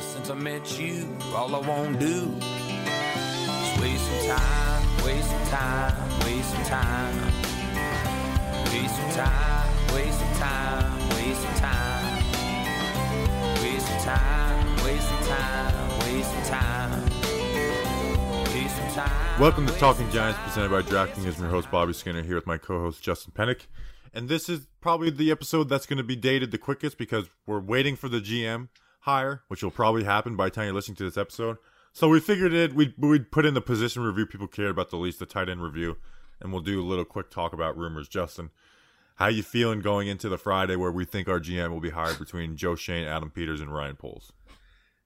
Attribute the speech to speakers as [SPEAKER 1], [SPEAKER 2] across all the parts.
[SPEAKER 1] since I met you. All I won't do is waste some time, waste some time, waste some time. Waste some time, waste some time, waste some time. Waste some time, waste some time, waste some time. Waste some time.
[SPEAKER 2] Welcome to Talking Giants, presented by DraftKings. I'm your host, Bobby Skinner, here with my co host, Justin Pennick. And this is probably the episode that's going to be dated the quickest because we're waiting for the GM hire, which will probably happen by the time you're listening to this episode. So we figured it we'd, we'd put in the position review people care about the least, the tight end review, and we'll do a little quick talk about rumors. Justin, how you feeling going into the Friday where we think our GM will be hired between Joe Schoen, Adam Peters, and Ryan Poles?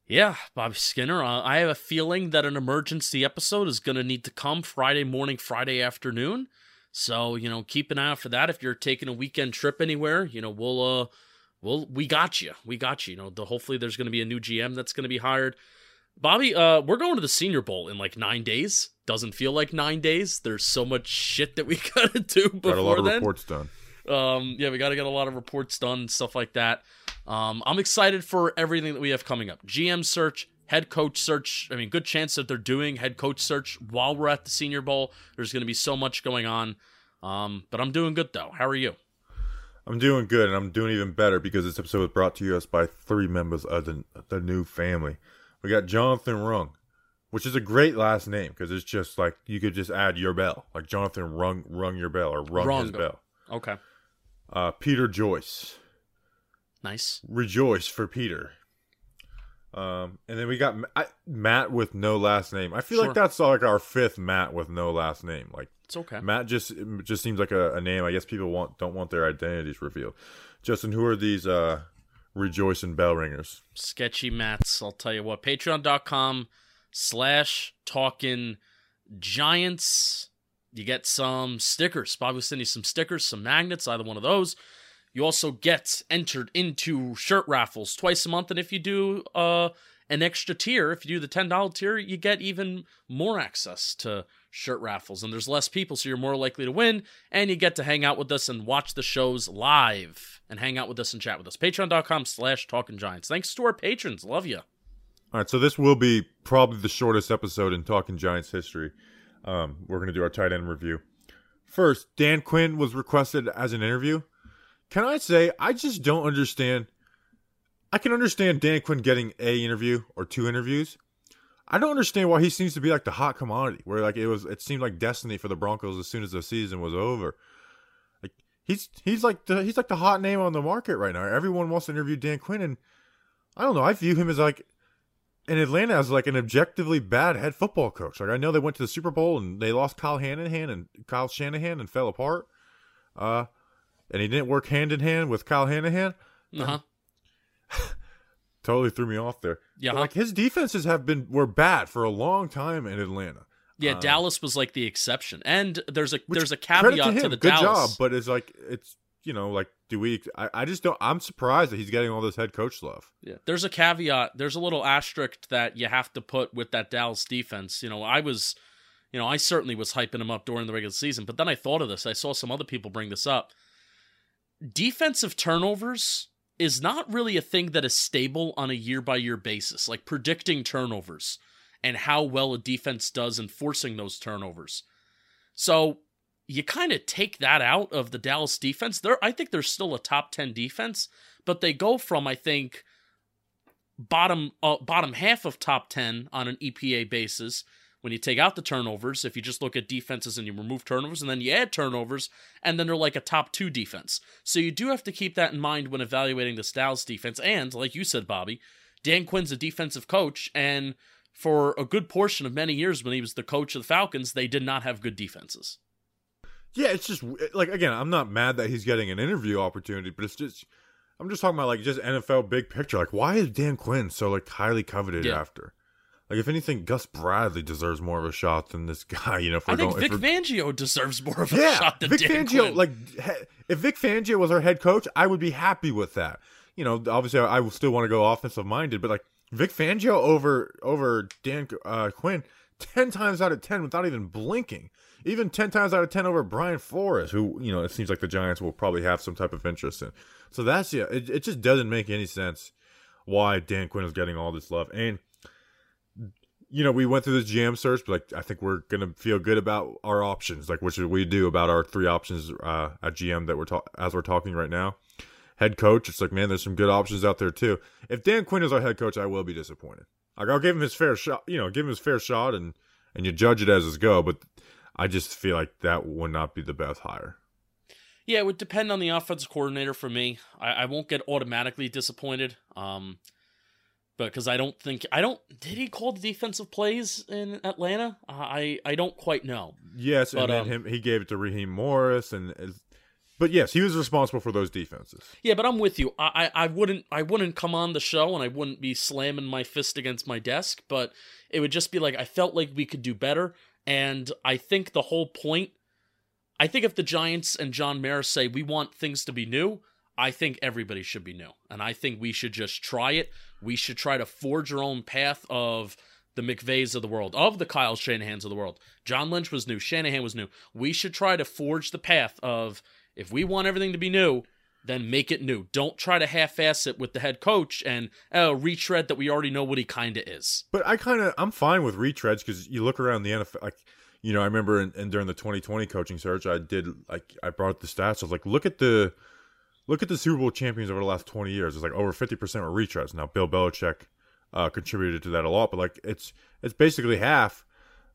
[SPEAKER 3] Yeah, Bobby Skinner. Uh, I have a feeling that an emergency episode is going to need to come Friday morning, Friday afternoon. So you know, keep an eye out for that. If you're taking a weekend trip anywhere, you know, we'll uh, we'll we got you. We got you. You know, the, hopefully there's going to be a new GM that's going to be hired. Bobby, uh, we're going to the Senior Bowl in like nine days. Doesn't feel like nine days. There's so much shit that we gotta do before
[SPEAKER 2] Got a lot of
[SPEAKER 3] then.
[SPEAKER 2] reports done.
[SPEAKER 3] Um, yeah, we got to get a lot of reports done stuff like that. Um, I'm excited for everything that we have coming up. GM search, head coach search. I mean, good chance that they're doing head coach search while we're at the Senior Bowl. There's going to be so much going on. Um, but I'm doing good though. How are you?
[SPEAKER 2] I'm doing good, and I'm doing even better because this episode was brought to us by three members of the, the new family. We got Jonathan Rung, which is a great last name because it's just like you could just add your bell, like Jonathan Rung rung your bell or rung his
[SPEAKER 3] Rung.
[SPEAKER 2] bell.
[SPEAKER 3] Okay,
[SPEAKER 2] Uh, Peter Joyce,
[SPEAKER 3] nice.
[SPEAKER 2] rejoice for Peter. Um, and then we got I, Matt with no last name. I feel
[SPEAKER 3] Sure.
[SPEAKER 2] like that's like our fifth Matt with no last name. Like
[SPEAKER 3] It's okay.
[SPEAKER 2] Matt just just seems like a, a name. I guess people want don't want their identities revealed. Justin, who are these uh rejoicing bell ringers?
[SPEAKER 3] Sketchy Mats. I'll tell you what. Patreon.com slash talking giants. You get some stickers. Bobby will send you some stickers, some magnets, either one of those. You also get entered into shirt raffles twice a month, and if you do uh, an extra tier, if you do the ten dollar tier, you get even more access to shirt raffles, and there's less people, so you're more likely to win, and you get to hang out with us and watch the shows live, and hang out with us and chat with us. Patreon.com/slash Talking Giants. Thanks to our patrons, love you.
[SPEAKER 2] All right, so this will be probably the shortest episode in Talking Giants history. Um, we're going to do our tight end review. First, Dan Quinn was requested as an interview. Can I say I just don't understand? I can understand Dan Quinn getting a interview or two interviews. I don't understand why he seems to be like the hot commodity, where like it was, it seemed like destiny for the Broncos as soon as the season was over. Like he's he's like the he's like the hot name on the market right now. Everyone wants to interview Dan Quinn, and I don't know. I view him as like in Atlanta as like an objectively bad head football coach. Like I know they went to the Super Bowl and they lost Kyle Shanahan and Kyle Shanahan and fell apart. Uh, and he didn't work hand in hand with Kyle Shanahan.
[SPEAKER 3] Uh huh.
[SPEAKER 2] Totally threw me off there.
[SPEAKER 3] Yeah.
[SPEAKER 2] But, like his defenses have been were bad for a long time in Atlanta.
[SPEAKER 3] Yeah,
[SPEAKER 2] Uh,
[SPEAKER 3] Dallas was like the exception, and there's a there's a caveat
[SPEAKER 2] to,
[SPEAKER 3] to,
[SPEAKER 2] him.
[SPEAKER 3] the
[SPEAKER 2] Good
[SPEAKER 3] Dallas.
[SPEAKER 2] job, but it's like it's you know like do we? I, I just don't. I'm surprised that he's getting all this head coach love.
[SPEAKER 3] Yeah. There's a caveat. There's a little asterisk that you have to put with that Dallas defense. You know, I was, you know, I certainly was hyping him up during the regular season, but then I thought of this. I saw some other people bring this up. Defensive turnovers is not really a thing that is stable on a year by year basis, like predicting turnovers and how well a defense does enforcing those turnovers. So you kind of take that out of the Dallas defense. There, I think they're still a top 10 defense, but they go from, I think, bottom uh, bottom half of top 10 on an EPA basis when you take out the turnovers if you just look at defenses and you remove turnovers and then you add turnovers and then they're like a top 2 defense. So you do have to keep that in mind when evaluating the Dallas defense and like you said Bobby, Dan Quinn's a defensive coach and for a good portion of many years when he was the coach of the Falcons, they did not have good defenses.
[SPEAKER 2] Yeah, it's just like again, I'm not mad that he's getting an interview opportunity, but it's just I'm just talking about like just NFL big picture. Like, why is Dan Quinn so like highly coveted
[SPEAKER 3] Yeah.
[SPEAKER 2] after? Like, if anything, Gus Bradley deserves more of a shot than this guy. You know, if we're
[SPEAKER 3] I think
[SPEAKER 2] going,
[SPEAKER 3] Vic
[SPEAKER 2] if
[SPEAKER 3] Fangio deserves more of a
[SPEAKER 2] yeah,
[SPEAKER 3] shot than
[SPEAKER 2] Vic
[SPEAKER 3] Dan
[SPEAKER 2] Fangio.
[SPEAKER 3] Quinn.
[SPEAKER 2] Like, if Vic Fangio was our head coach, I would be happy with that. You know, obviously, I would still want to go offensive minded, but like Vic Fangio over over Dan uh, Quinn, ten times out of ten without even blinking. Even ten times out of ten over Brian Flores, who you know it seems like the Giants will probably have some type of interest in. So that's yeah, it, it just doesn't make any sense why Dan Quinn is getting all this love. And you know, we went through this GM search, but like I think we're gonna feel good about our options. Like, what should we do about our three options uh, at GM that we're ta- as we're talking right now? Head coach, it's like man, there's some good options out there too. If Dan Quinn is our head coach, I will be disappointed. Like I'll give him his fair shot, you know, give him his fair shot, and and you judge it as it go. But I just feel like that would not be the best hire.
[SPEAKER 3] Yeah, it would depend on the offensive coordinator for me. I, I won't get automatically disappointed. Um, but because I don't think I don't did he call the defensive plays in Atlanta? I I don't quite know.
[SPEAKER 2] Yes,
[SPEAKER 3] But,
[SPEAKER 2] and then
[SPEAKER 3] um,
[SPEAKER 2] him he gave it to Raheem Morris, and but yes, he was responsible for those defenses.
[SPEAKER 3] Yeah, but I'm with you. I, I I wouldn't I wouldn't come on the show and I wouldn't be slamming my fist against my desk, but it would just be like I felt like we could do better, and I think the whole point. I think if the Giants and John Mara say we want things to be new, I think everybody should be new, and I think we should just try it. We should try to forge our own path of the McVays of the world, of the Kyle Shanahans of the world. John Lynch was new, Shanahan was new. We should try to forge the path of if we want everything to be new, then make it new. Don't try to half-ass it with the head coach and oh, retread that we already know what he kind of is.
[SPEAKER 2] But I kind of I'm fine with retreads because you look around the NFL, like you know, I remember in, in during the 2020 coaching search, I did like I brought the stats. I was like, look at the look at the Super Bowl champions over the last 20 years. It's like over 50 percent were retreads. Now Bill Belichick uh, contributed to that a lot, but like it's it's basically half.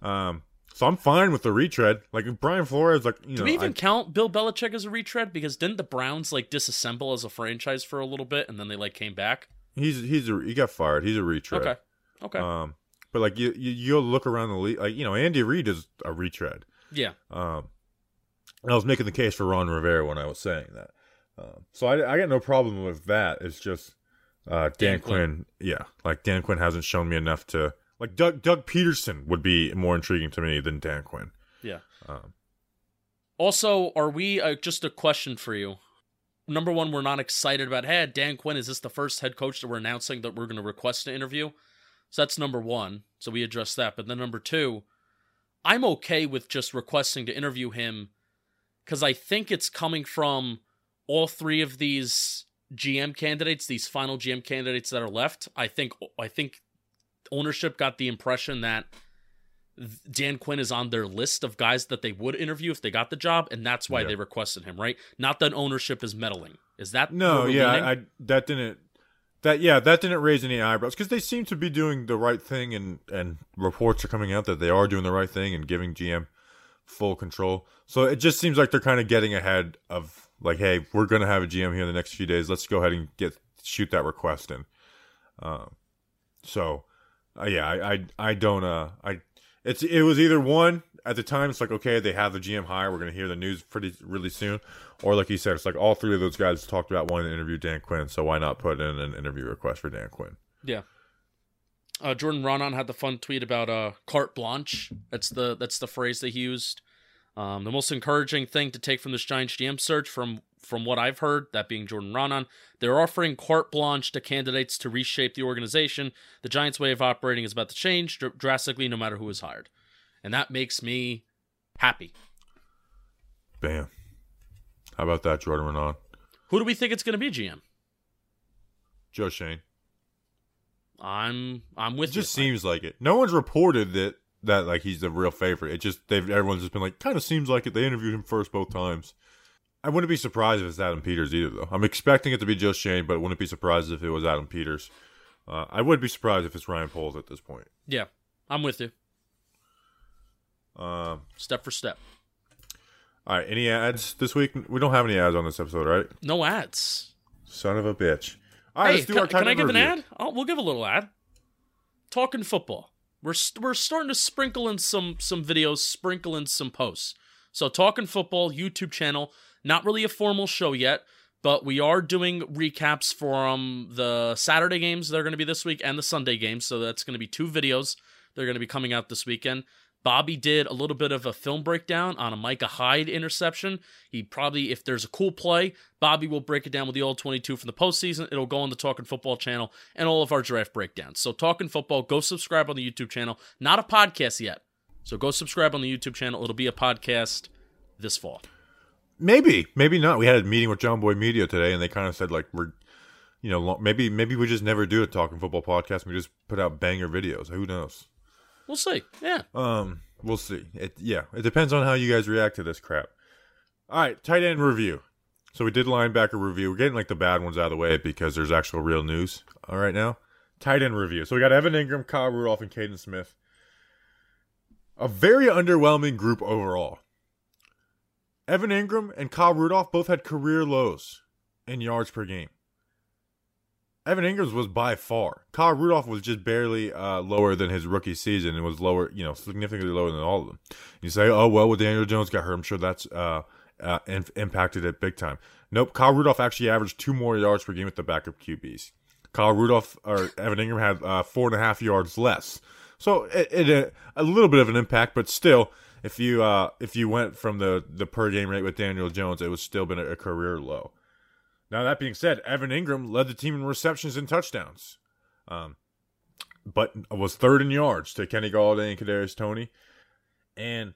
[SPEAKER 2] Um, so I'm fine with the retread. Like Brian Flores, like you
[SPEAKER 3] Do
[SPEAKER 2] know,
[SPEAKER 3] we even
[SPEAKER 2] I-
[SPEAKER 3] count Bill Belichick as a retread? Because didn't the Browns like disassemble as a franchise for a little bit and then they like came back?
[SPEAKER 2] he's he's a, he got fired. He's a retread.
[SPEAKER 3] Okay. Okay.
[SPEAKER 2] Um, but like you you you look around the league, like you know, Andy Reid is a retread.
[SPEAKER 3] yeah.
[SPEAKER 2] Um, I was making the case for Ron Rivera when I was saying that. Um, so I, I got no problem with that. It's just uh, Dan,
[SPEAKER 3] Dan
[SPEAKER 2] Quinn.
[SPEAKER 3] Quinn.
[SPEAKER 2] Yeah, like Dan Quinn hasn't shown me enough to like Doug Doug Pederson would be more intriguing to me than Dan Quinn.
[SPEAKER 3] Yeah.
[SPEAKER 2] Um,
[SPEAKER 3] Also, are we uh, just a question for you? Number one, we're not excited about. Hey, Dan Quinn, is this the first head coach that we're announcing that we're going to request an interview? So that's number one. So we address that. But then number two, I'm okay with just requesting to interview him because I think it's coming from all three of these GM candidates, these final GM candidates that are left. I think I think ownership got the impression that Dan Quinn is on their list of guys that they would interview if they got the job, and that's why
[SPEAKER 2] Yeah.
[SPEAKER 3] they requested him, right? Not that ownership is meddling. Is that
[SPEAKER 2] no, yeah. I, that didn't that yeah that didn't raise any eyebrows because they seem to be doing the right thing and and reports are coming out that they are doing the right thing and giving GM full control. So it just seems like they're kind of getting ahead of like, hey, we're gonna have a GM here in the next few days. Let's go ahead and get shoot that request in. Um, so uh, yeah, I, I I don't uh I it's it was either one at the time it's like okay they have the GM hire we're gonna hear the news pretty really soon or like you said it's like all three of those guys talked about wanting to interview Dan Quinn so why not put in an interview request for Dan Quinn
[SPEAKER 3] Yeah. Uh, Jordan Raanan had the fun tweet about uh, carte blanche. That's the that's the phrase they used. Um, the most encouraging thing to take from this Giants GM search, from from what I've heard, that being Jordan Raanan, they're offering carte blanche to candidates to reshape the organization. The Giants' way of operating is about to change dr- drastically, no matter who is hired, and that makes me happy.
[SPEAKER 2] bam how about that Jordan Raanan?
[SPEAKER 3] Who do we think it's going to be, GM?
[SPEAKER 2] Joe Schoen
[SPEAKER 3] I'm I'm with
[SPEAKER 2] it just
[SPEAKER 3] you.
[SPEAKER 2] seems like it no one's reported that that like he's the real favorite it just they've everyone's just been like kind of seems like it they interviewed him first both times I wouldn't be surprised if it's Adam Peters either though I'm expecting it to be Joe Schoen but I wouldn't be surprised if it was Adam Peters uh, I would be surprised if it's Ryan Poles at this point
[SPEAKER 3] yeah, I'm with you.
[SPEAKER 2] um
[SPEAKER 3] Step for step.
[SPEAKER 2] All right, any ads this week? We don't have any ads on this episode, right?
[SPEAKER 3] No ads.
[SPEAKER 2] Son of a bitch. All right,
[SPEAKER 3] hey,
[SPEAKER 2] let's do
[SPEAKER 3] can,
[SPEAKER 2] our tight
[SPEAKER 3] can I give an
[SPEAKER 2] review.
[SPEAKER 3] ad? Oh, we'll give a little ad. Talking football. We're we're starting to sprinkle in some some videos, sprinkle in some posts. So talking football YouTube channel. Not really a formal show yet, but we are doing recaps from um, the Saturday games that are going to be this week and the Sunday games. So that's going to be two videos. They're going to be coming out this weekend. Bobby did a little bit of a film breakdown on a Micah Hyde interception. He probably, if there's a cool play, Bobby will break it down with the old 22 from the postseason. It'll go on the Talking Football channel and all of our draft breakdowns. So, Talking Football, go subscribe on the YouTube channel. Not a podcast yet. So, go subscribe on the YouTube channel. It'll be a podcast this fall.
[SPEAKER 2] Maybe, maybe not. We had a meeting with John Boy Media today, and they kind of said like we're you know, maybe maybe we just never do a talking football podcast. We just put out banger videos. Who knows?
[SPEAKER 3] We'll see. Yeah.
[SPEAKER 2] Um, we'll see. It yeah, it depends on how you guys react to this crap. All right, tight end review. So we did linebacker review. We're getting like the bad ones out of the way because there's actual real news. All right now, tight end review. So we got Evan Engram, Kyle Rudolph, and Kaden Smith. A very underwhelming group overall. Evan Engram and Kyle Rudolph both had career lows in yards per game. Evan Engram's was by far. Kyle Rudolph was just barely uh, lower than his rookie season and was lower, you know, significantly lower than all of them. You say, oh, well, with Daniel Jones got hurt, I'm sure that's uh, uh, impacted it big time. Nope, Kyle Rudolph actually averaged two more yards per game with the backup QBs. Kyle Rudolph or Evan Engram had uh, four and a half yards less. So it, it a, a little bit of an impact, but still, if you uh, if you went from the the per game rate with Daniel Jones, it was still been a, a career low. Now that being said, Evan Engram led the team in receptions and touchdowns, um, but was third in yards to Kenny Golladay and Kadarius Toney. and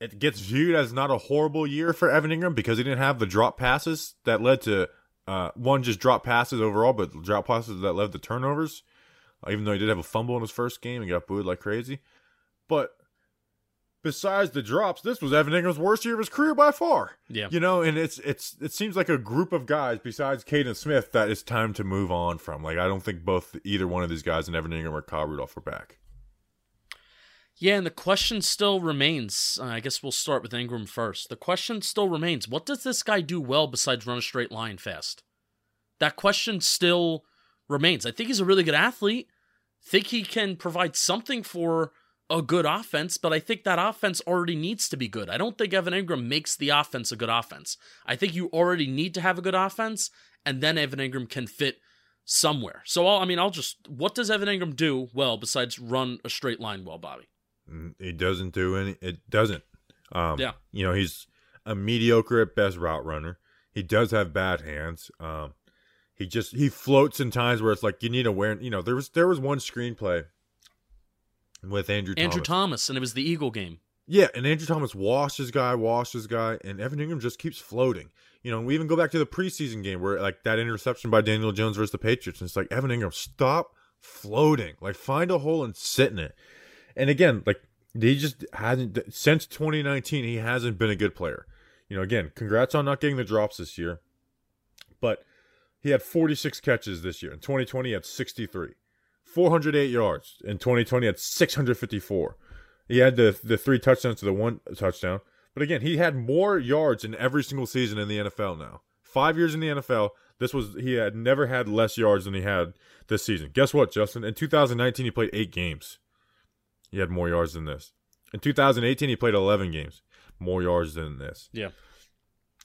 [SPEAKER 2] it gets viewed as not a horrible year for Evan Engram because he didn't have the drop passes that led to uh, one just drop passes overall, but drop passes that led to turnovers. Even though he did have a fumble in his first game and got booed like crazy, but besides the drops, this was Evan Engram's worst year of his career by far.
[SPEAKER 3] Yeah.
[SPEAKER 2] You know, and it's it's it seems like a group of guys besides Kaden Smith that it's time to move on from. Like I don't think both either one of these guys and Evan Engram or Kyle Rudolph are back.
[SPEAKER 3] Yeah, and the question still remains. Uh, I guess we'll start with Engram first. The question still remains what does this guy do well besides run a straight line fast? That question still remains. I think he's a really good athlete. Think he can provide something for a good offense, but I think that offense already needs to be good. I don't think Evan Engram makes the offense a good offense. I think you already need to have a good offense, and then Evan Engram can fit somewhere. So, I'll, I mean, I'll just. What does Evan Engram do well besides run a straight line well, Bobby?
[SPEAKER 2] Mm, He doesn't do any. It doesn't. Um,
[SPEAKER 3] Yeah.
[SPEAKER 2] You know, he's a mediocre at best route runner. He does have bad hands. Um, he just he floats in times where it's like you need awareness. You know, there was there was one screenplay with Andrew
[SPEAKER 3] Andrew
[SPEAKER 2] Thomas.
[SPEAKER 3] Thomas, and it was the Eagle game.
[SPEAKER 2] Yeah, and Andrew Thomas washed his guy, washed his guy, and Evan Engram just keeps floating. You know, we even go back to the preseason game where like that interception by Daniel Jones versus the Patriots, and it's like Evan Engram, stop floating. Like find a hole and sit in it. And again, like he just hasn't since 2019, he hasn't been a good player. You know, again, congrats on not getting the drops this year. But he had 46 catches this year. In 2020, he had 63. 408 yards. In 2020, he had 654. He had the the three touchdowns to the one touchdown. But again, he had more yards in every single season in the NFL now. Five years in the NFL. This was he had never had less yards than he had this season. Guess what, Justin? In 2019, he played eight games. He had more yards than this. In 2018, he played 11 games. More yards than this.
[SPEAKER 3] Yeah.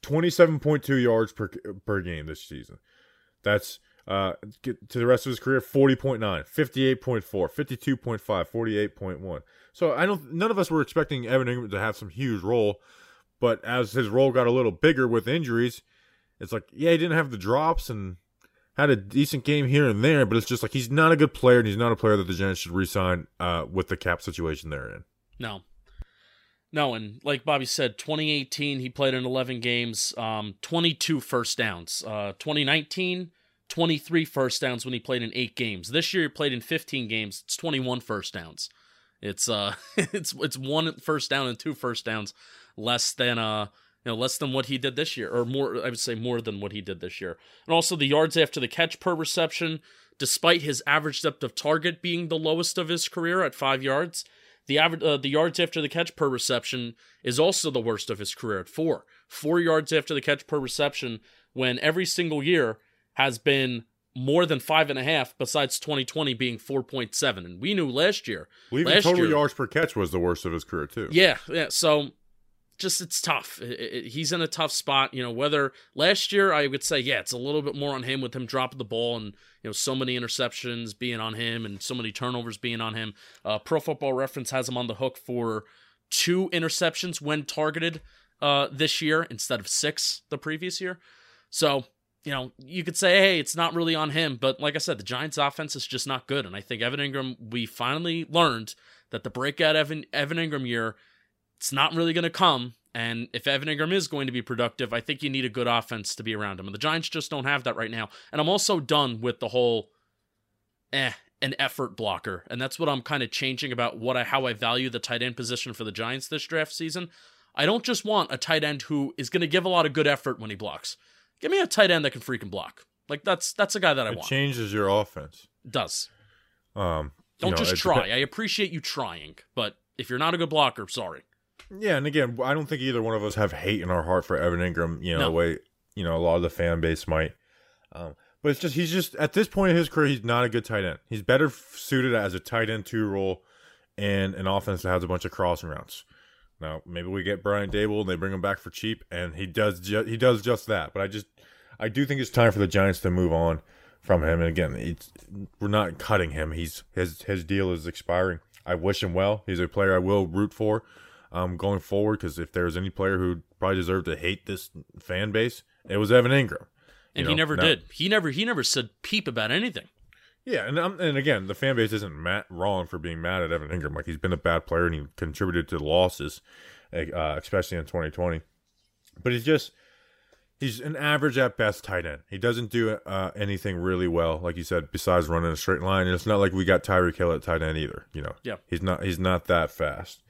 [SPEAKER 2] 27.2 yards per per game this season. That's uh get to the rest of his career 40.9, 58.4, 52.5, 48.1. So I don't none of us were expecting Evan Engram to have some huge role, but as his role got a little bigger with injuries, it's like yeah, he didn't have the drops and had a decent game here and there, but it's just like he's not a good player and he's not a player that the Giants should re-sign uh, with the cap situation they're in.
[SPEAKER 3] No. No, and like Bobby said, 2018 he played in 11 games, um, 22 first downs. Uh, 2019, 23 first downs when he played in eight games. This year he played in 15 games. It's 21 first downs. It's uh, it's it's one first down and two first downs less than uh, you know, less than what he did this year, or more. I would say more than what he did this year. And also the yards after the catch per reception, despite his average depth of target being the lowest of his career at five yards. The average, uh, the yards after the catch per reception is also the worst of his career at four. Four yards after the catch per reception, when every single year has been more than five and a half. Besides 2020 being 4.7, and we knew last year.
[SPEAKER 2] Well, even
[SPEAKER 3] last
[SPEAKER 2] total
[SPEAKER 3] year,
[SPEAKER 2] yards per catch was the worst of his career too.
[SPEAKER 3] yeah, yeah. So just it's tough. It- it- he's in a tough spot. You know, whether last year I would say, yeah, it's a little bit more on him with him dropping the ball and you know so many interceptions being on him and so many turnovers being on him. Uh, Pro Football Reference has him on the hook for two interceptions when targeted uh, this year instead of six the previous year. So you know, you could say, hey, it's not really on him, but like I said, the Giants' offense is just not good, and I think Evan Engram. We finally learned that the breakout Evan Evan Engram year, it's not really going to come And if Evan Engram is going to be productive, I think you need a good offense to be around him. And the Giants just don't have that right now. And I'm also done with the whole eh, an effort blocker. And that's what I'm kind of changing about what I how I value the tight end position for the Giants this draft season. I don't just want a tight end who is going to give a lot of good effort when he blocks. Give me a tight end that can freaking block. Like that's that's a guy that I
[SPEAKER 2] It
[SPEAKER 3] want.
[SPEAKER 2] changes your offense.
[SPEAKER 3] Does.
[SPEAKER 2] Um,
[SPEAKER 3] Don't
[SPEAKER 2] know,
[SPEAKER 3] just try.
[SPEAKER 2] depe-
[SPEAKER 3] I appreciate you trying, but if you're not a good blocker, sorry.
[SPEAKER 2] Yeah, and again, I don't think either one of us have hate in our heart for Evan Engram. You know,
[SPEAKER 3] No.
[SPEAKER 2] the way you know a lot of the fan base might. Um, but it's just he's just at this point in his career, he's not a good tight end. He's better suited as a tight end two role and an offense that has a bunch of crossing routes. Now, maybe we get Brian Daboll and they bring him back for cheap, and he does ju- he does just that. But I just I do think it's time for the Giants to move on from him. And again, it's, we're not cutting him. He's his his deal is expiring. I wish him well. He's a player I will root for um, going forward because if there's any player who probably deserved to hate this fan base, it was Evan Engram. You
[SPEAKER 3] And he never
[SPEAKER 2] now-
[SPEAKER 3] did. He never he never said peep about anything.
[SPEAKER 2] Yeah, and um, and again, the fan base isn't mad, wrong for being mad at Evan Engram. Like he's been a bad player and he contributed to the losses, uh, especially in 2020. But he's just he's an average at best tight end. He doesn't do uh, anything really well, like you said, besides running a straight line. And it's not like we got Tyreek Hill at tight end either. You know,
[SPEAKER 3] Yeah.
[SPEAKER 2] he's not he's not that fast.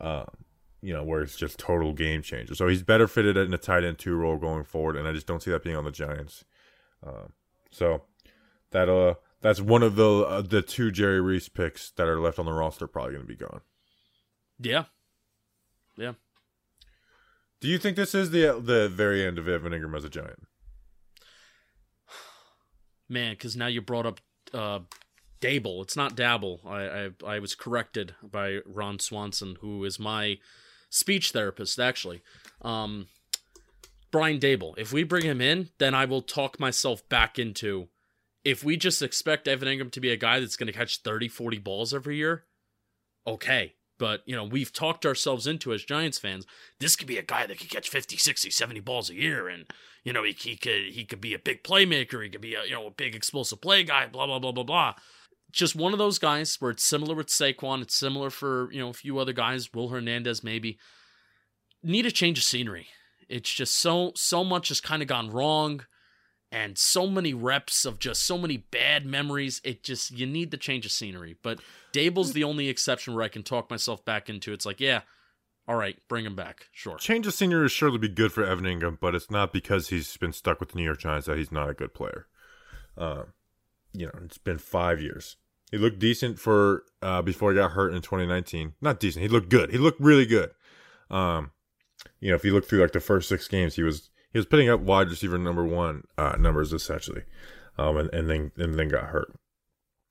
[SPEAKER 2] Um, you know, where it's just total game changer. So he's better fitted in a tight end two role going forward, and I just don't see that being on the Giants. Um, so that uh that's one of the uh, the two Jerry Reese picks that are left on the roster probably going to be gone.
[SPEAKER 3] Yeah. Yeah.
[SPEAKER 2] Do you think this is the the very end of Evan Engram as a Giant?
[SPEAKER 3] Man, because now you brought up uh Daboll. It's not Dabble. I, I I was corrected by Ron Swanson, who is my speech therapist, actually. Um Brian Daboll. If we bring him in, then I will talk myself back into if we just expect Evan Engram to be a guy that's going to catch 30, 40 balls every year, okay. But, you know, we've talked ourselves into as Giants fans, this could be a guy that could catch 50, 60, 70 balls a year. And, you know, he, he could he could be a big playmaker. He could be a, you know, a big explosive play guy, blah, blah, blah, blah, blah. Just one of those guys where it's similar with Saquon. It's similar for, you know, a few other guys, Will Hernandez maybe. Need a change of scenery. It's just so, so much has kind of gone wrong and so many reps of just so many bad memories. It just you need the change of scenery. But Daboll's the only exception where I can talk myself back into. It's like, yeah, all right, bring him back, sure.
[SPEAKER 2] Change of scenery would surely be good for Evan Engram, but it's not because he's been stuck with the New York Giants that he's not a good player. Um, you know, it's been five years. He looked decent for uh, before he got hurt in 2019. Not decent. He looked good. He looked really good. Um, you know, if you look through like the first six games, he was he was putting up wide receiver number one uh, numbers essentially, um, and, and then and then got hurt.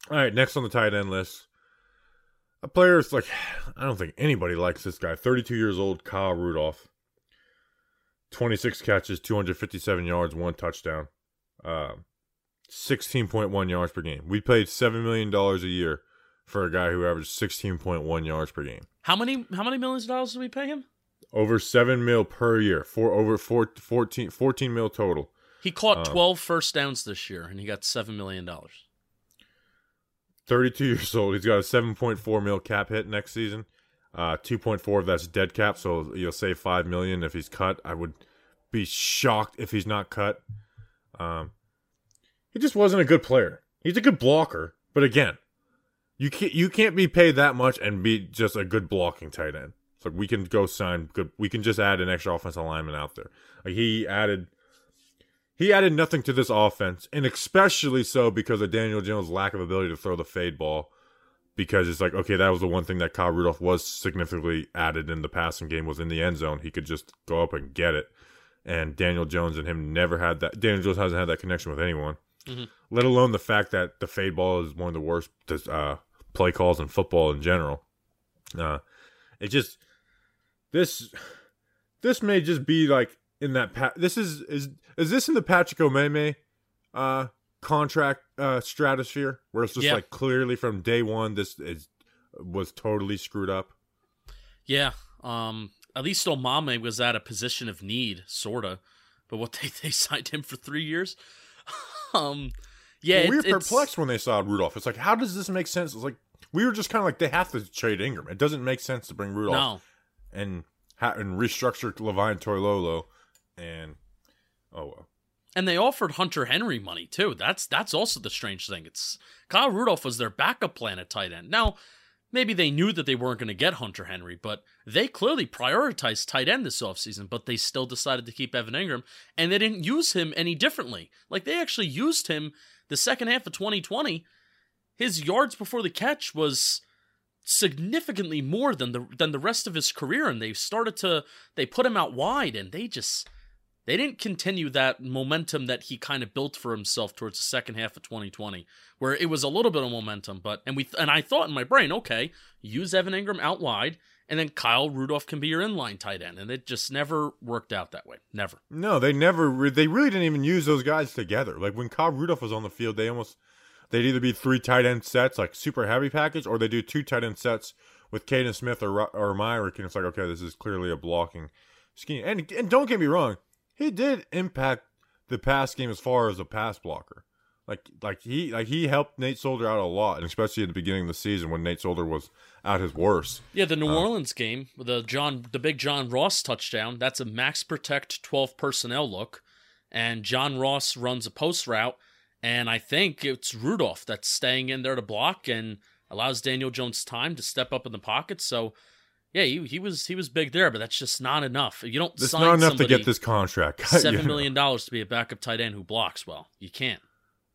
[SPEAKER 2] All right, next on the tight end list, a player is like I don't think anybody likes this guy. 32 years old, Kyle Rudolph. 26 catches, 257 yards, one touchdown, uh, 16.1 yards per game. We paid seven million dollars a year for a guy who averaged 16.1 yards per game.
[SPEAKER 3] How many how many millions of dollars did we pay him?
[SPEAKER 2] Over seven mil per year, for over four, 14, 14 mil total.
[SPEAKER 3] He caught
[SPEAKER 2] Uh,
[SPEAKER 3] 12 first downs this year and he got 7 million dollars.
[SPEAKER 2] 32 years old. He's got a 7.4 mil cap hit next season. Uh, 2.4 of that's dead cap, so you'll save 5 million if he's cut. I would be shocked if he's not cut. Um, he just wasn't a good player. He's a good blocker, but again, you can't you can't be paid that much and be just a good blocking tight end. It's like we can go sign good. We can just add an extra offensive lineman out there. Like he added he added nothing to this offense, and especially so because of Daniel Jones' lack of ability to throw the fade ball. Because it's like, okay, that was the one thing that Kyle Rudolph was significantly added in the passing game was in the end zone. He could just go up and get it. And Daniel Jones and him never had that. Daniel Jones hasn't had that connection with anyone,
[SPEAKER 3] Mhm.
[SPEAKER 2] let alone the fact that the fade ball is one of the worst uh, play calls in football in general. Uh, it just this this may just be like in that pa- this is is is this in the Patrick Omameh uh contract uh stratosphere where it's just
[SPEAKER 3] Yeah.
[SPEAKER 2] like clearly from day one this is was totally screwed up.
[SPEAKER 3] Yeah. Um at least Omameh was at a position of need, sorta. But what they they signed him for 3 years. um yeah,
[SPEAKER 2] we were
[SPEAKER 3] it-
[SPEAKER 2] perplexed when they saw Rudolph. It's like how does this make sense? It's like we were just kind of like they have to trade Engram. It doesn't make sense to bring Rudolph
[SPEAKER 3] No.
[SPEAKER 2] And ha- and restructured Levine Toilolo, and oh well.
[SPEAKER 3] And they offered Hunter Henry money too. That's that's also the strange thing. It's Kyle Rudolph was their backup plan at tight end. Now, maybe they knew that they weren't going to get Hunter Henry, but they clearly prioritized tight end this offseason, but they still decided to keep Evan Engram, and they didn't use him any differently. Like they actually used him the second half of 2020. His yards before the catch was significantly more than the than the rest of his career, and they started to they put him out wide, and they just they didn't continue that momentum that he kind of built for himself towards the second half of 2020, where it was a little bit of momentum. But and we and I thought in my brain, okay, use Evan Engram out wide, and then Kyle Rudolph can be your inline tight end, and it just never worked out that way. Never.
[SPEAKER 2] No, they never. They really didn't even use those guys together. Like when Kyle Rudolph was on the field, they almost they'd either be three tight end sets, like super heavy package, or they do two tight end sets with Kaden Smith or or Myarick, and it's like, okay, this is clearly a blocking scheme. And and don't get me wrong, he did impact the pass game as far as a pass blocker. Like like he like he helped Nate Solder out a lot, and especially at the beginning of the season when Nate Solder was at his worst.
[SPEAKER 3] Yeah, the New uh, Orleans game, the John the big John Ross touchdown, that's a max protect 12 personnel look and John Ross runs a post route and I think it's Rudolph that's staying in there to block and allows Daniel Jones time to step up in the pocket. So yeah, he, he was he was big there, but that's just not enough. You don't
[SPEAKER 2] It's not enough to get this contract.
[SPEAKER 3] seven million dollars to be a backup tight end who blocks well. You can't.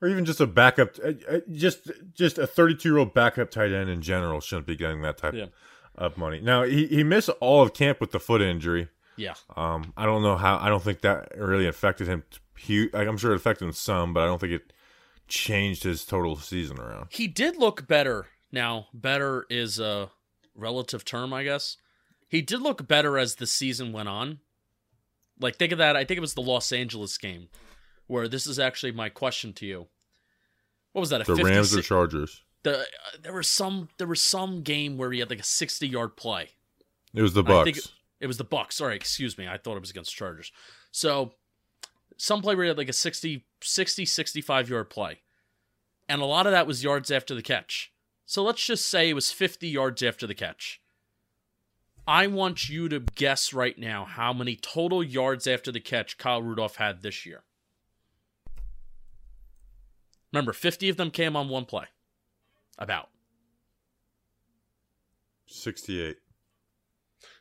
[SPEAKER 2] or even just a backup, uh, uh, just just a 32 year old backup tight end in general shouldn't be getting that type
[SPEAKER 3] Yeah.
[SPEAKER 2] of money. Now he he missed all of camp with the foot injury.
[SPEAKER 3] Yeah.
[SPEAKER 2] Um, I don't know how. I don't think that really affected him. Huge. I'm sure it affected him some, but I don't think it changed his total season around.
[SPEAKER 3] He did look better. Now, better is a relative term, I guess. He did look better as the season went on. Like, think of that. I think it was the Los Angeles game, where this is actually my question to you. What was that? A
[SPEAKER 2] The Rams or Chargers?
[SPEAKER 3] the, uh, there was some there was some game where he had like a sixty yard play.
[SPEAKER 2] It was the
[SPEAKER 3] I
[SPEAKER 2] Bucks.
[SPEAKER 3] think it, it was the Bucks. Sorry, excuse me. I thought it was against Chargers. So some play where he had like a 60, 60, 65 yard play. And a lot of that was yards after the catch. So let's just say it was 50 yards after the catch. I want you to guess right now how many total yards after the catch Kyle Rudolph had this year. Remember, 50 of them came on one play. About.
[SPEAKER 2] 68.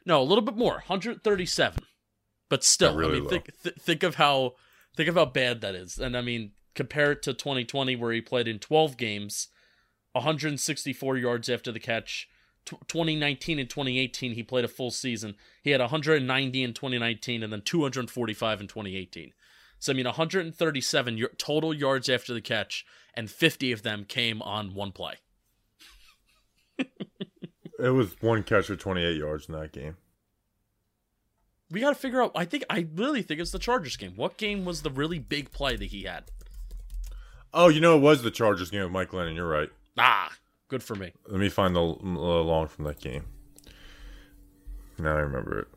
[SPEAKER 3] No, a little bit more, 137. But still,
[SPEAKER 2] really
[SPEAKER 3] I mean, think th- think of how think of how bad that is. And I mean, compare it to 2020 where he played in 12 games, 164 yards after the catch. Tw 2019 and 2018 he played a full season. He had 190 in 2019 and then 245 in 2018. So I mean 137 y- total yards after the catch and 50 of them came on one play.
[SPEAKER 2] It was one catch for 28 yards in that game.
[SPEAKER 3] We got to figure out. I think I really think it's the Chargers game. What game was the really big play that he had?
[SPEAKER 2] Oh, you know it was the Chargers game with Mike Glennon. You're right.
[SPEAKER 3] Ah, good for me.
[SPEAKER 2] Let me find the l- long from that game. Now I remember it.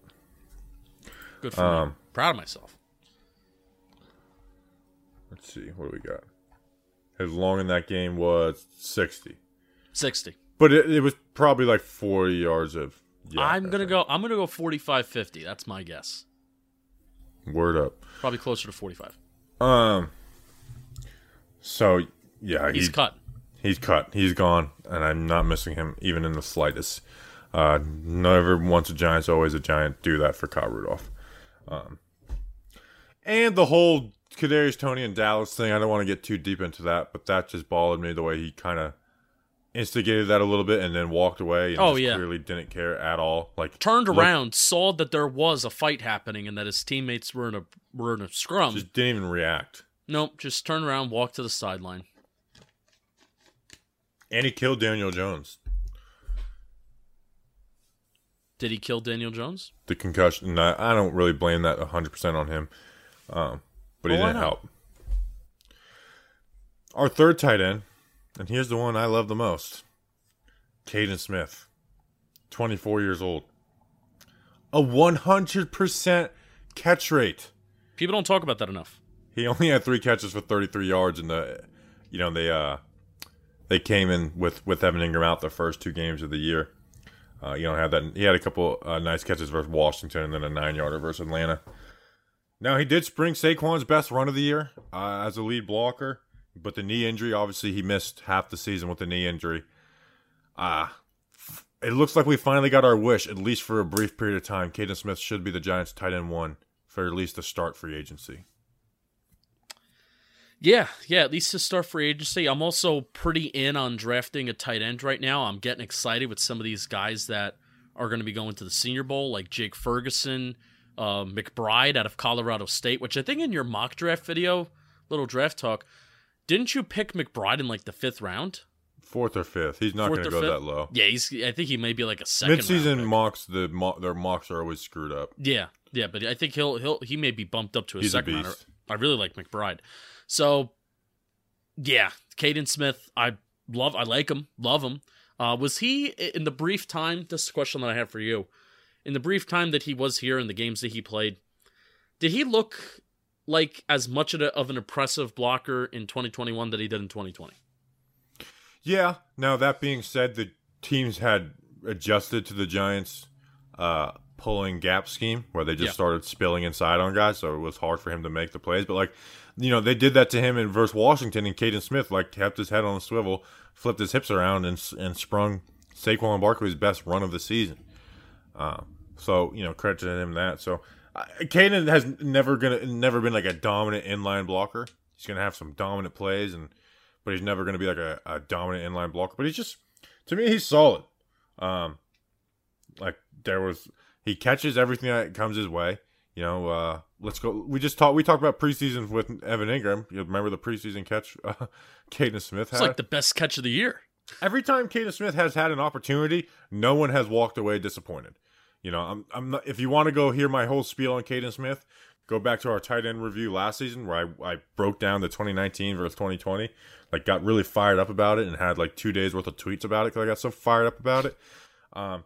[SPEAKER 3] Good for me.
[SPEAKER 2] Um,
[SPEAKER 3] Proud of myself.
[SPEAKER 2] Let's see. What do we got? His long in that game was 60.
[SPEAKER 3] Sixty.
[SPEAKER 2] But it, it was probably like 40 yards of. Yeah,
[SPEAKER 3] I'm gonna go. I'm gonna go 45-50. That's my guess.
[SPEAKER 2] Word up.
[SPEAKER 3] Probably closer to 45.
[SPEAKER 2] Um. So yeah,
[SPEAKER 3] He's
[SPEAKER 2] he-
[SPEAKER 3] cut.
[SPEAKER 2] He's cut. He's gone, and I'm not missing him even in the slightest. Uh, never once a Giant's always a Giant. Do that for Kyle Rudolph. Um, and the whole Kadarius Toney and Dallas thing. I don't want to get too deep into that, but that just bothered me the way he kind of instigated that a little bit and then walked away. And
[SPEAKER 3] Oh, yeah.
[SPEAKER 2] clearly didn't care at all. Like
[SPEAKER 3] Turned
[SPEAKER 2] looked-
[SPEAKER 3] around, saw that there was a fight happening, and that his teammates were in a were in a scrum.
[SPEAKER 2] just didn't even react.
[SPEAKER 3] nope. Just turned around, walked to the sideline.
[SPEAKER 2] And he killed Daniel Jones.
[SPEAKER 3] Did he kill Daniel Jones?
[SPEAKER 2] The concussion. I, I don't really blame that 100% on him. Um, but he
[SPEAKER 3] Well,
[SPEAKER 2] didn't help. Our third tight end, and here's the one I love the most Kaden Smith, 24 years old. A 100% catch rate.
[SPEAKER 3] People don't talk about that enough.
[SPEAKER 2] He only had three catches for 33 yards in the, you know, they uh, they came in with with Evan Engram out the first two games of the year. Uh, you don't have that. He had a couple uh, nice catches versus Washington and then a nine yarder versus Atlanta. Now he did spring Saquon's best run of the year uh, as a lead blocker, but the knee injury obviously he missed half the season with the knee injury. Uh it looks like we finally got our wish, at least for a brief period of time. Kaden Smith should be the Giants' tight end one for at least the start free agency.
[SPEAKER 3] Yeah, yeah, at least to start free agency. I'm also pretty in on drafting a tight end right now. I'm getting excited with some of these guys that are going to be going to the Senior Bowl, like Jake Ferguson, uh, McBride out of Colorado State, which I think in your mock draft video, little draft talk, didn't you pick McBride in like the fifth round?
[SPEAKER 2] Fourth or fifth. He's not going to go
[SPEAKER 3] fifth?
[SPEAKER 2] that low.
[SPEAKER 3] Yeah, he's. I think he may be like a second.
[SPEAKER 2] Mid-season mocks, the mo- their mocks are always screwed up.
[SPEAKER 3] Yeah, yeah, but I think he'll he'll he may be bumped up to a
[SPEAKER 2] He's a
[SPEAKER 3] second rounder. I really like McBride. So, yeah, Kaden Smith, I love, I like him, love him. Uh, was he in the brief time? This is a question that I have for you. In the brief time that he was here in the games that he played, did he look like as much of, a, of an impressive blocker in 2021 that he did in 2020?
[SPEAKER 2] Yeah. Now that being said, the teams had adjusted to the Giants' uh, pulling gap scheme, where they just
[SPEAKER 3] Yeah.
[SPEAKER 2] started spilling inside on guys, so it was hard for him to make the plays. But like, you know, they did that to him in versus Washington, and Kaden Smith like kept his head on the swivel, flipped his hips around, and and sprung Saquon Barkley's best run of the season. Uh, so you know, credit to him that. So Kaden has never gonna never been like a dominant inline blocker. He's gonna have some dominant plays, and but he's never gonna be like a, a dominant inline blocker. But he's just to me, he's solid. Um, like there was he catches everything that comes his way. You know, uh, let's go. We just talked. We talked about preseason with Evan Engram. You remember the preseason catch uh, Kaden Smith
[SPEAKER 3] It's
[SPEAKER 2] had?
[SPEAKER 3] like the best catch of the year.
[SPEAKER 2] every time Kaden Smith has had an opportunity, no one has walked away disappointed. You know, I'm, I'm not, if you want to go hear my whole spiel on Kaden Smith, go back to our tight end review last season where I, I broke down the 2019 versus 2020, like got really fired up about it and had like two days worth of tweets about it because I got so fired up about it. Um,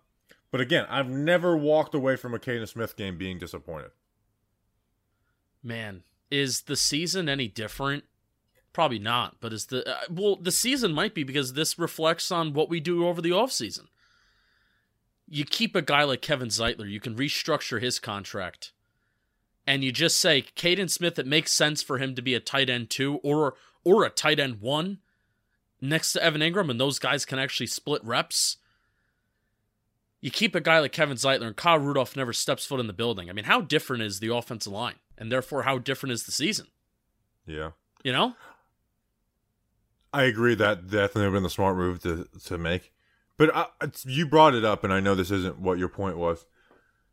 [SPEAKER 2] but again, I've never walked away from a Kaden Smith game being disappointed.
[SPEAKER 3] Man, is the season any different? Probably not, but is the uh, well the season might be because this reflects on what we do over the offseason. You keep a guy like Kevin Zeitler, you can restructure his contract. And you just say, Kaden Smith, it makes sense for him to be a tight end two or or a tight end one next to Evan Engram, and those guys can actually split reps. You keep a guy like Kevin Zeitler and Kyle Rudolph never steps foot in the building. I mean, how different is the offensive line? And therefore, how different is the season?
[SPEAKER 2] Yeah.
[SPEAKER 3] You know?
[SPEAKER 2] I agree that definitely would have been the smart move to to make. But I, it's, you brought it up, and I know this isn't what your point was.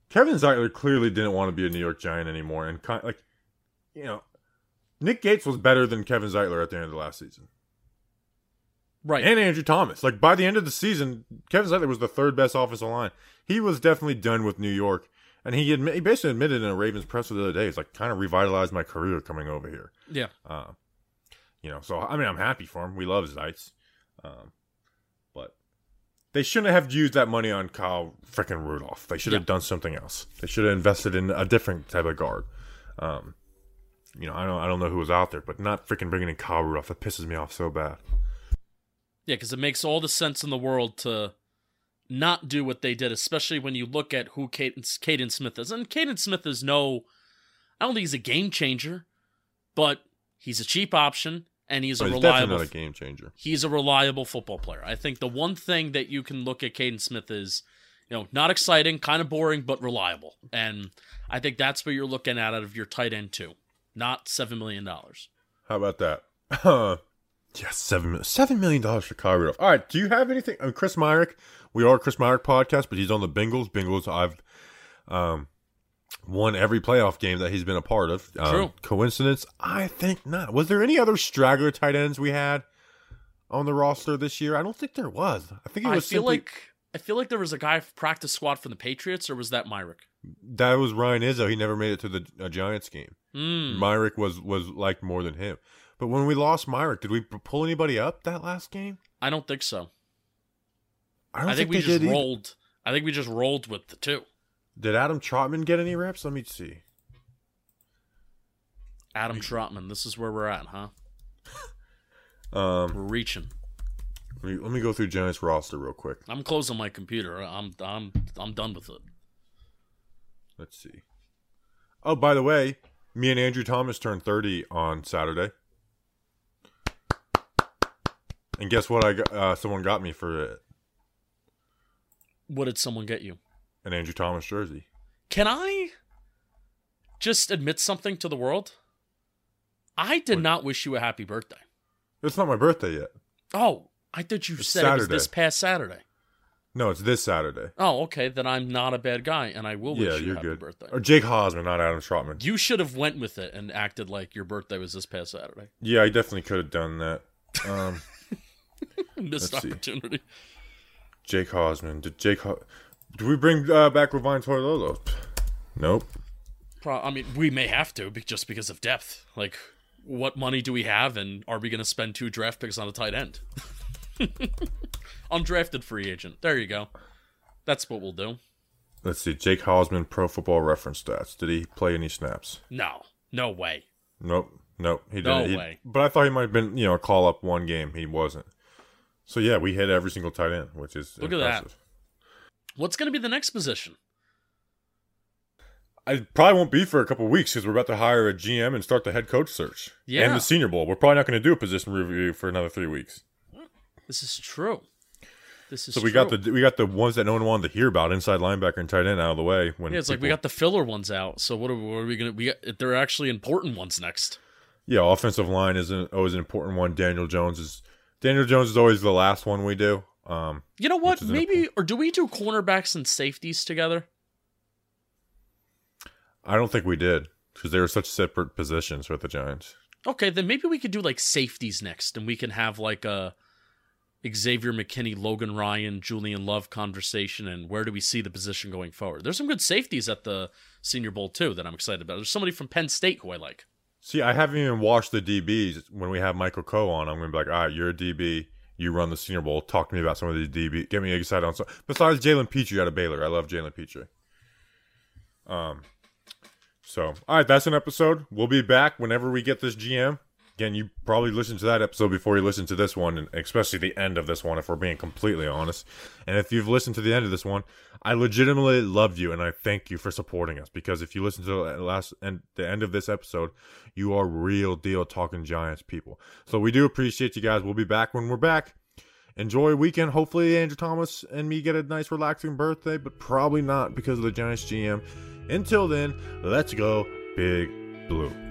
[SPEAKER 2] Kevin Zeitler clearly didn't want to be a New York Giant anymore, and kind like, you know, Nick Gates was better than Kevin Zeitler at the end of the last season,
[SPEAKER 3] Right.
[SPEAKER 2] and Andrew Thomas. Like by the end of the season, Kevin Zeitler was the third best offensive line. He was definitely done with New York, and he admit, he basically admitted in a Ravens presser the other day, he's like, kind of revitalized my career coming over here.
[SPEAKER 3] yeah.
[SPEAKER 2] Uh, you know, so I mean, I'm happy for him. We love Zeitz, um, they shouldn't have used that money on Kyle freaking Rudolph. They should have
[SPEAKER 3] Yeah.
[SPEAKER 2] done something else. They should have invested in a different type of guard. Um, you know, I don't, I don't know who was out there, but not freaking bringing in Kyle Rudolph. That pisses me off so bad.
[SPEAKER 3] Yeah, because it makes all the sense in the world to not do what they did, especially when you look at who Kaden, Kaden Smith is. And Kaden Smith is no, I don't think he's a game changer, but he's a cheap option and he's a
[SPEAKER 2] But he's definitely
[SPEAKER 3] reliable.
[SPEAKER 2] a game changer.
[SPEAKER 3] he's a reliable football player. I think the one thing that you can look at Kaden Smith is, you know, not exciting, kind of boring, but reliable. And I think that's what you're looking at out of your tight end too, not seven million dollars.
[SPEAKER 2] How about that? Uh, yes, seven seven million dollars for Kyle Rudolph. All right, do you have anything? Uh, Chris Myarick, we are a Chris Myarick podcast, but he's on the Bengals. Bengals, I've um won every playoff game that he's been a part of. Um,
[SPEAKER 3] True.
[SPEAKER 2] Coincidence? I think not. Was there any other straggler tight ends we had on the roster this year? I don't think there was. I think it
[SPEAKER 3] I
[SPEAKER 2] was
[SPEAKER 3] feel
[SPEAKER 2] simply
[SPEAKER 3] like I feel like there was a guy practice squad from the Patriots, or was that Myarick?
[SPEAKER 2] that was Ryan Izzo. He never made it to the uh, Giants game.
[SPEAKER 3] Hmm.
[SPEAKER 2] Myarick was was liked more than him. But when we lost Myarick, did we pull anybody up that last game?
[SPEAKER 3] I don't think so.
[SPEAKER 2] I don't
[SPEAKER 3] I think, we
[SPEAKER 2] they
[SPEAKER 3] just
[SPEAKER 2] did either.
[SPEAKER 3] rolled. I think we just rolled with the two.
[SPEAKER 2] Did Adam Trotman get any reps? Let me see.
[SPEAKER 3] Adam Trotman. This is where we're at, huh?
[SPEAKER 2] Um,
[SPEAKER 3] We're reaching.
[SPEAKER 2] Let me, let me go through Giants roster real quick.
[SPEAKER 3] I'm closing my computer. I'm I'm I'm done with it.
[SPEAKER 2] Let's see. Oh, by the way, me and Andrew Thomas turned 30 on Saturday. And guess what? I got, uh, someone got me for it.
[SPEAKER 3] What did someone get you?
[SPEAKER 2] An Andrew Thomas jersey.
[SPEAKER 3] Can I just admit something to the world? I did
[SPEAKER 2] What?
[SPEAKER 3] not wish you a happy birthday.
[SPEAKER 2] It's not my birthday yet.
[SPEAKER 3] Oh, I thought you
[SPEAKER 2] It's
[SPEAKER 3] said it was this past Saturday.
[SPEAKER 2] No, it's this Saturday.
[SPEAKER 3] Oh, okay. Then I'm not a bad guy, and I will wish
[SPEAKER 2] yeah,
[SPEAKER 3] you
[SPEAKER 2] you're
[SPEAKER 3] a happy
[SPEAKER 2] good.
[SPEAKER 3] birthday.
[SPEAKER 2] Or Jake Hausmann, not Adam Trautman.
[SPEAKER 3] You should have went with it and acted like your birthday was this past Saturday.
[SPEAKER 2] Yeah, I definitely could have done that. Um,
[SPEAKER 3] Missed
[SPEAKER 2] Let's see.
[SPEAKER 3] opportunity.
[SPEAKER 2] Jake Hausmann. Did Jake? Ho- Did we bring uh, back Levine Toilolo? Nope.
[SPEAKER 3] Pro- I mean, we may have to be- just because of depth. Like, what money do we have, and are we going to spend two draft picks on a tight end? Undrafted free agent. There you go. That's what we'll do.
[SPEAKER 2] Let's see. Jake Hausmann, Pro Football Reference stats. Did he play any snaps?
[SPEAKER 3] No, no way.
[SPEAKER 2] Nope. Nope. He didn't. He-
[SPEAKER 3] way.
[SPEAKER 2] but I thought he might have been, you know, a call up one game. He wasn't. So yeah, we hit every single tight end, which is
[SPEAKER 3] Look at that. What's going to be the next position?
[SPEAKER 2] I probably won't be for a couple weeks because we're about to hire a GM and start the head coach search.
[SPEAKER 3] Yeah.
[SPEAKER 2] And the Senior Bowl. We're probably not going to do a position review for another three weeks.
[SPEAKER 3] This is true. This is
[SPEAKER 2] So we
[SPEAKER 3] true.
[SPEAKER 2] got the we got the ones that no one wanted to hear about, inside linebacker and tight end, out of the way. When
[SPEAKER 3] Yeah, it's like we got the filler ones out. So what are, what are we gonna? We got, they're actually important ones next.
[SPEAKER 2] yeah, offensive line is an, always an important one. Daniel Jones is Daniel Jones is always the last one we do. Um,
[SPEAKER 3] You know what? Maybe or do we do cornerbacks and safeties together?
[SPEAKER 2] I don't think we did because they were such separate positions with the Giants.
[SPEAKER 3] Okay, then maybe we could do like safeties next, and we can have like a Xavier McKinney, Logan Ryan, Julian Love conversation, and where do we see the position going forward? There's some good safeties at the Senior Bowl too that I'm excited about. There's somebody from Penn State who I like.
[SPEAKER 2] See, I haven't even watched the DBs. When we have Michael Coe on, I'm gonna be like, all right, you're a DB. You run the Senior Bowl. Talk to me about some of these DB. Get me excited on some. Besides Jalen Pitre out of Baylor, I love Jalen Pitre. Um. So, all right, that's an episode. We'll be back whenever we get this GM. Again, you probably listened to that episode before you listened to this one, and especially the end of this one, if we're being completely honest. And if you've listened to the end of this one, I legitimately love you, and I thank you for supporting us. Because if you listen to the last and the end of this episode, you are real deal talking Giants people. So we do appreciate you guys. We'll be back when we're back. Enjoy weekend. Hopefully, Andrew Thomas and me get a nice, relaxing birthday, but probably not because of the Giants GM. Until then, let's go, Big Blue.